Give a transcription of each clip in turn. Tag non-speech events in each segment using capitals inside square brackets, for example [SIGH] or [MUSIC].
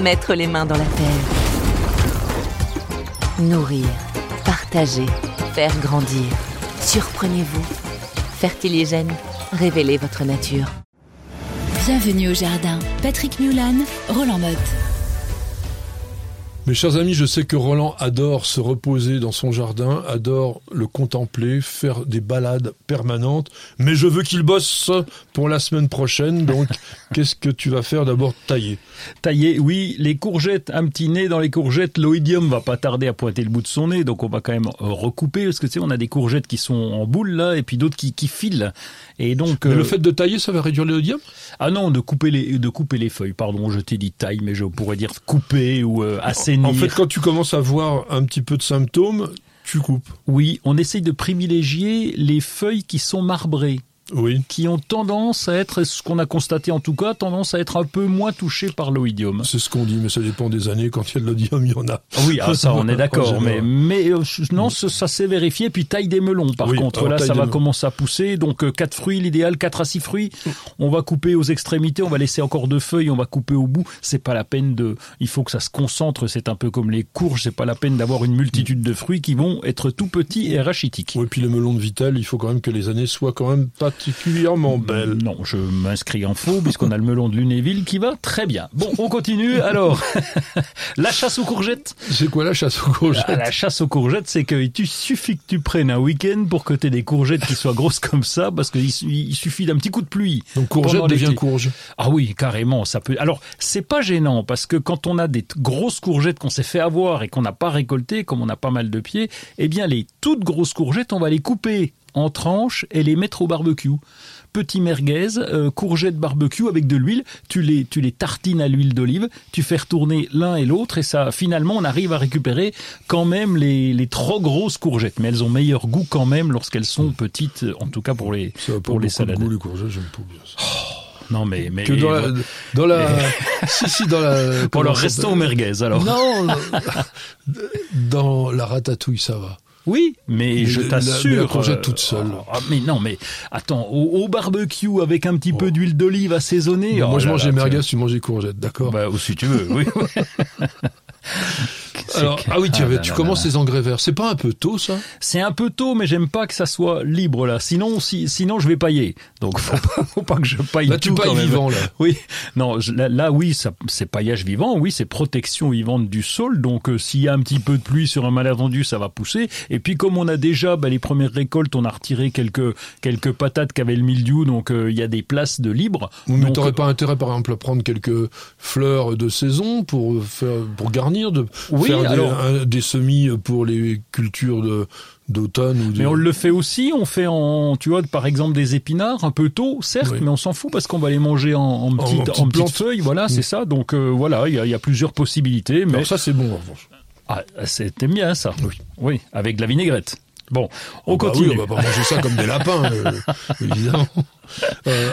Mettre les mains dans la terre. Nourrir, partager, faire grandir. Surprenez-vous. Fertiligène, révélez votre nature. Bienvenue au jardin. Patrick Mulan, Roland Motte. Mes chers amis, je sais que Roland adore se reposer dans son jardin, adore le contempler, faire des balades permanentes, mais je veux qu'il bosse pour la semaine prochaine, donc [LAUGHS] qu'est-ce que tu vas faire d'abord tailler? Tailler, oui, les courgettes, un petit nez dans les courgettes, l'oïdium va pas tarder à pointer le bout de son nez, donc on va quand même euh, recouper, parce que tu sais, on a des courgettes qui sont en boule là, et puis d'autres qui, qui filent. Et donc, Mais euh, le fait de tailler, ça va réduire l'oïdium? Ah non, de couper les de couper les feuilles. Pardon, je t'ai dit taille, mais je pourrais dire couper ou euh, En fait, quand tu commences à voir un petit peu de symptômes, tu coupes. Oui, on essaye de privilégier les feuilles qui sont marbrées, Oui. qui ont tendance à être, ce qu'on a constaté en tout cas, tendance à être un peu moins touchées par l'oïdium. C'est ce qu'on dit, mais ça dépend des années. Quand il y a de l'oïdium, il y en a. Oui, ah, ça on est [LAUGHS] d'accord, mais mais euh, non, ça, ça s'est vérifié. Puis taille des melons, par Oui, contre, là ça va commencer à pousser. Donc euh, quatre fruits, l'idéal, quatre à six fruits. On va couper aux extrémités, on va laisser encore deux feuilles, on va couper au bout. C'est pas la peine de, il faut que ça se concentre. C'est un peu comme les courges, c'est pas la peine d'avoir une multitude de fruits qui vont être tout petits et rachitiques. Oui, puis le melon de Vitel, il faut quand même que les années soient quand même particulièrement belles. Non, je m'inscris en faux puisqu'on a le melon de Lunéville qui va très bien. Bon, on continue. Alors, [LAUGHS] la chasse aux courgettes. C'est quoi la chasse aux courgettes Ah, la chasse aux courgettes, c'est qu'il tu- suffit que tu prennes un week-end pour que tu aies des courgettes qui soient grosses comme ça, parce qu'il il suffit d'un petit coup de pluie. Donc courgette devient courge. Ah oui, carrément, ça peut. Alors, c'est pas gênant parce que quand on a des grosses courgettes qu'on s'est fait avoir et qu'on n'a pas récoltées, comme on a pas mal de pieds, eh bien les toutes grosses courgettes, on va les couper en tranches et les mettre au barbecue. Petit merguez, euh, courgettes barbecue avec de l'huile, tu les tu les tartines à l'huile d'olive, tu fais retourner l'un et l'autre et ça finalement on arrive à récupérer quand même les les trop grosses courgettes, mais elles ont meilleur goût quand même lorsqu'elles sont petites, en tout cas pour les Ça pour les salades. goût, les courgettes, j'aime pas bien ça. Non mais mais Que dans la, dans la, [LAUGHS] si, si, dans la, pour leur resto merguez alors. Non, [LAUGHS] dans la ratatouille, ça va. Oui, mais Mais je la- t'assure. la courgette euh, toute seule. ah, mais non, mais attends, au, au barbecue avec un petit peu d'huile d'olive assaisonnée. Moi, oh je là mange là, les merguez, tu- les courgettes, d'accord Bah, ou si tu veux, oui. [LAUGHS] Alors, ah oui, tu, Ah avais- là tu là commences là les engrais verts. C'est pas un peu tôt, ça? C'est un peu tôt, mais j'aime pas que ça soit libre là. Sinon, si, sinon je vais pailler. Donc [LAUGHS] faut pas, faut pas que je paille Là, tu tout quand pailles même. vivant, là. Oui, non, je- là, oui, c'est paillage vivant, oui, c'est protection vivante du sol. Donc, euh, s'il y a un petit peu de pluie sur un malentendu, ça va pousser. Et puis, comme on a déjà bah, les premières récoltes, on a retiré quelques quelques patates qui avaient le mildiou, donc euh, il y a des places de libre. Mais t'aurais pas intérêt, par exemple, à prendre quelques fleurs de saison pour faire, pour garnir, de Oui, faire des, alors- un- des semis pour les cultures d'automne ou de... Mais on le fait aussi, on fait en, tu vois, par exemple des épinards, un peu tôt, certes, Oui. mais on s'en fout parce qu'on va les manger en, en petites, petites en petites plantes. feuilles, voilà, Mm. c'est ça. Donc euh, voilà, il y a, il y a plusieurs possibilités, mais Alors ça, c'est bon, en revanche. ah, c'était bien ça. Oui. Oui, avec de la vinaigrette. Bon, on Bah continue. oui, on va pas manger ça comme des lapins, euh, [LAUGHS] évidemment. Euh,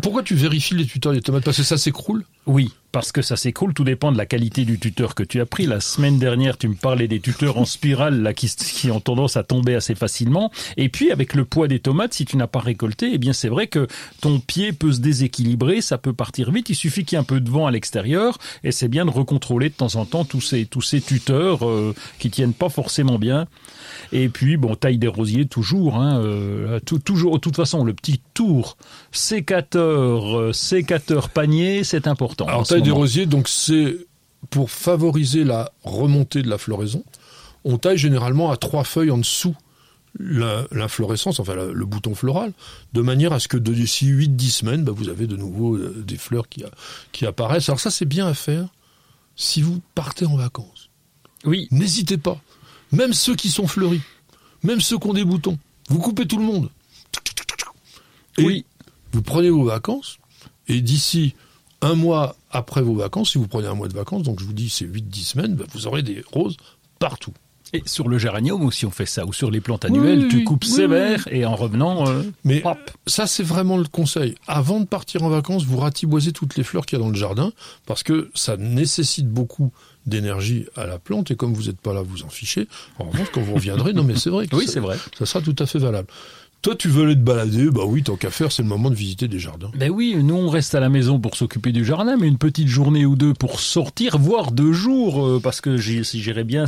pourquoi tu vérifies les tuteurs des tomates? Parce que ça s'écroule? Oui, parce que ça s'écroule, tout dépend de la qualité du tuteur que tu as pris. La semaine dernière, tu me parlais des tuteurs en spirale là qui, qui ont tendance à tomber assez facilement. Et puis avec le poids des tomates, si tu n'as pas récolté, eh bien c'est vrai que ton pied peut se déséquilibrer, ça peut partir vite. Il suffit qu'il y ait un peu de vent à l'extérieur et c'est bien de recontrôler de temps en temps tous ces tous ces tuteurs euh, qui tiennent pas forcément bien. Et puis bon, taille des rosiers toujours, hein, euh, tout- toujours. De toute façon, le petit tour sécateur, euh, sécateur panier, c'est important. Des rosiers, donc c'est pour favoriser la remontée de la floraison. On taille généralement à trois feuilles en dessous l'inflorescence, enfin le bouton floral, de manière à ce que d'ici 8-10 semaines, bah, vous avez de nouveau euh, des fleurs qui apparaissent. Alors ça, c'est bien à faire si vous partez en vacances. Oui, N'hésitez pas. Même ceux qui sont fleuris, même ceux qui ont des boutons, vous coupez tout le monde. Et Oui. vous prenez vos vacances, et d'ici un mois après vos vacances, si vous prenez un mois de vacances, donc je vous dis c'est 8-10 semaines, bah, vous aurez des roses partout. Et sur le géranium aussi on fait ça, ou sur les plantes annuelles, Oui, tu coupes oui, sévère et en revenant, euh, Mais hop. ça, c'est vraiment le conseil. Avant de partir en vacances, vous ratiboisez toutes les fleurs qu'il y a dans le jardin, parce que ça nécessite beaucoup d'énergie à la plante, et comme vous n'êtes pas là, vous en fichez. En revanche, quand vous reviendrez, non mais c'est vrai que Oui, c'est vrai. ça sera tout à fait valable. Toi, tu veux aller te balader, bah oui, tant qu'à faire, c'est le moment de visiter des jardins. Ben oui, nous on reste à la maison pour s'occuper du jardin, mais une petite journée ou deux pour sortir, voire deux jours, euh, parce que si j'irais bien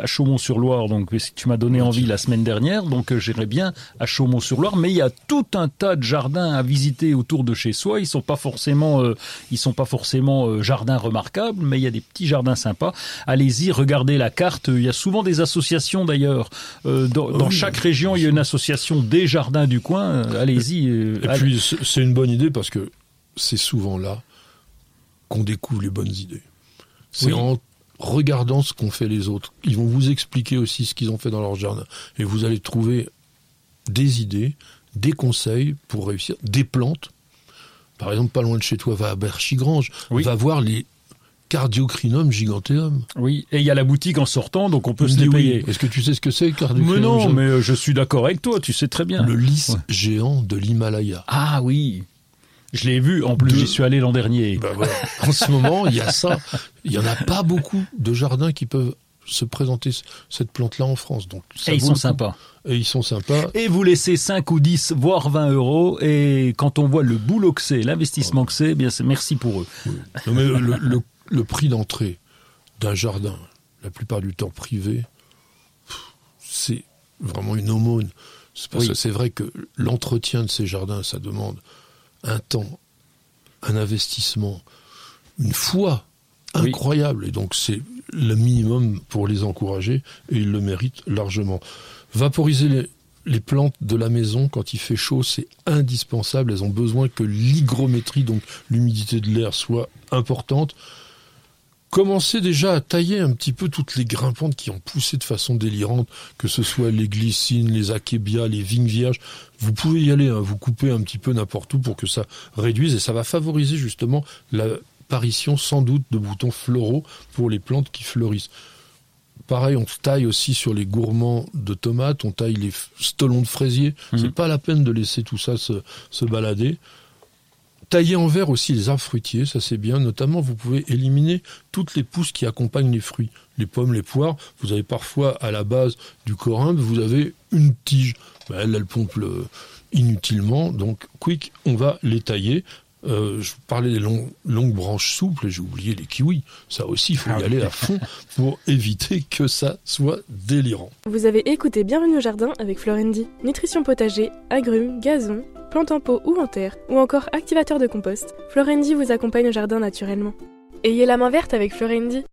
à Chaumont-sur-Loire, donc si tu m'as donné envie la semaine dernière, donc euh, j'irais bien à Chaumont-sur-Loire, mais il y a tout un tas de jardins à visiter autour de chez soi. Ils sont pas forcément, euh, ils sont pas forcément euh, jardins remarquables, mais il y a des petits jardins sympas. Allez-y, regardez la carte. Il y a souvent des associations d'ailleurs. Euh, dans dans Oui. chaque région, il y a une association des jardins du coin. Euh, Allez-y. euh, Et allez- puis, c'est c'est une bonne idée parce que c'est souvent là qu'on découvre les bonnes idées. C'est Oui. en regardant ce qu'ont fait les autres. Ils vont vous expliquer aussi ce qu'ils ont fait dans leur jardin. Et vous allez trouver des idées, des conseils pour réussir, des plantes. Par exemple, pas loin de chez toi, va à Berchigrange, Oui. va voir les Cardiocrinum giganteum. Oui, et il y a la boutique en sortant, donc on peut se les payer. Est-ce que tu sais ce que c'est, Cardiocrinum Mais non, giganteum mais euh, je suis d'accord avec toi, tu sais très bien. Le lys Ouais. géant de l'Himalaya. Ah oui, je l'ai vu, en plus De- j'y suis allé l'an dernier. Ben voilà. En ce moment, il y a ça. Il y en a pas beaucoup de jardins qui peuvent se présenter cette plante-là en France. Donc, ça et ils sont sympas. Et ils sont sympas. Et vous laissez 5 ou 10, voire 20 euros, et quand on voit le boulot que c'est, l'investissement que c'est, eh bien c'est merci pour eux. Non, mais le, le- le prix d'entrée d'un jardin, la plupart du temps privé, c'est vraiment une aumône. C'est parce Oui. que c'est vrai que l'entretien de ces jardins, ça demande un temps, un investissement, une foi Oui. incroyable. Et donc c'est le minimum pour les encourager et ils le méritent largement. Vaporiser les, les plantes de la maison quand il fait chaud, c'est indispensable. Elles ont besoin que l'hygrométrie, donc l'humidité de l'air, soit importante. Commencez déjà à tailler un petit peu toutes les grimpantes qui ont poussé de façon délirante, que ce soit les glycines, les achébias, les vignes vierges. Vous pouvez y aller, hein, vous coupez un petit peu n'importe où pour que ça réduise et ça va favoriser justement l'apparition sans doute de boutons floraux pour les plantes qui fleurissent. Pareil, on taille aussi sur les gourmands de tomates, on taille les stolons de fraisier. C'est pas la peine de laisser tout ça se, se balader. Tailler en verre aussi les arbres fruitiers, ça c'est bien. Notamment, vous pouvez éliminer toutes les pousses qui accompagnent les fruits. Les pommes, les poires, vous avez parfois à la base du corymbe, vous avez une tige. Ben, elle, pompe le- inutilement. Donc, quick, on va les tailler. Euh, je vous parlais des longues branches souples, et j'ai oublié les kiwis. Ça aussi, il faut y aller à fond pour [LAUGHS] éviter que ça soit délirant. Vous avez écouté Bienvenue au jardin avec Florendi. Nutrition potager, agrumes, gazon, plantes en pot ou en terre, ou encore activateur de compost, Florendi vous accompagne au jardin naturellement. Ayez la main verte avec Florendi.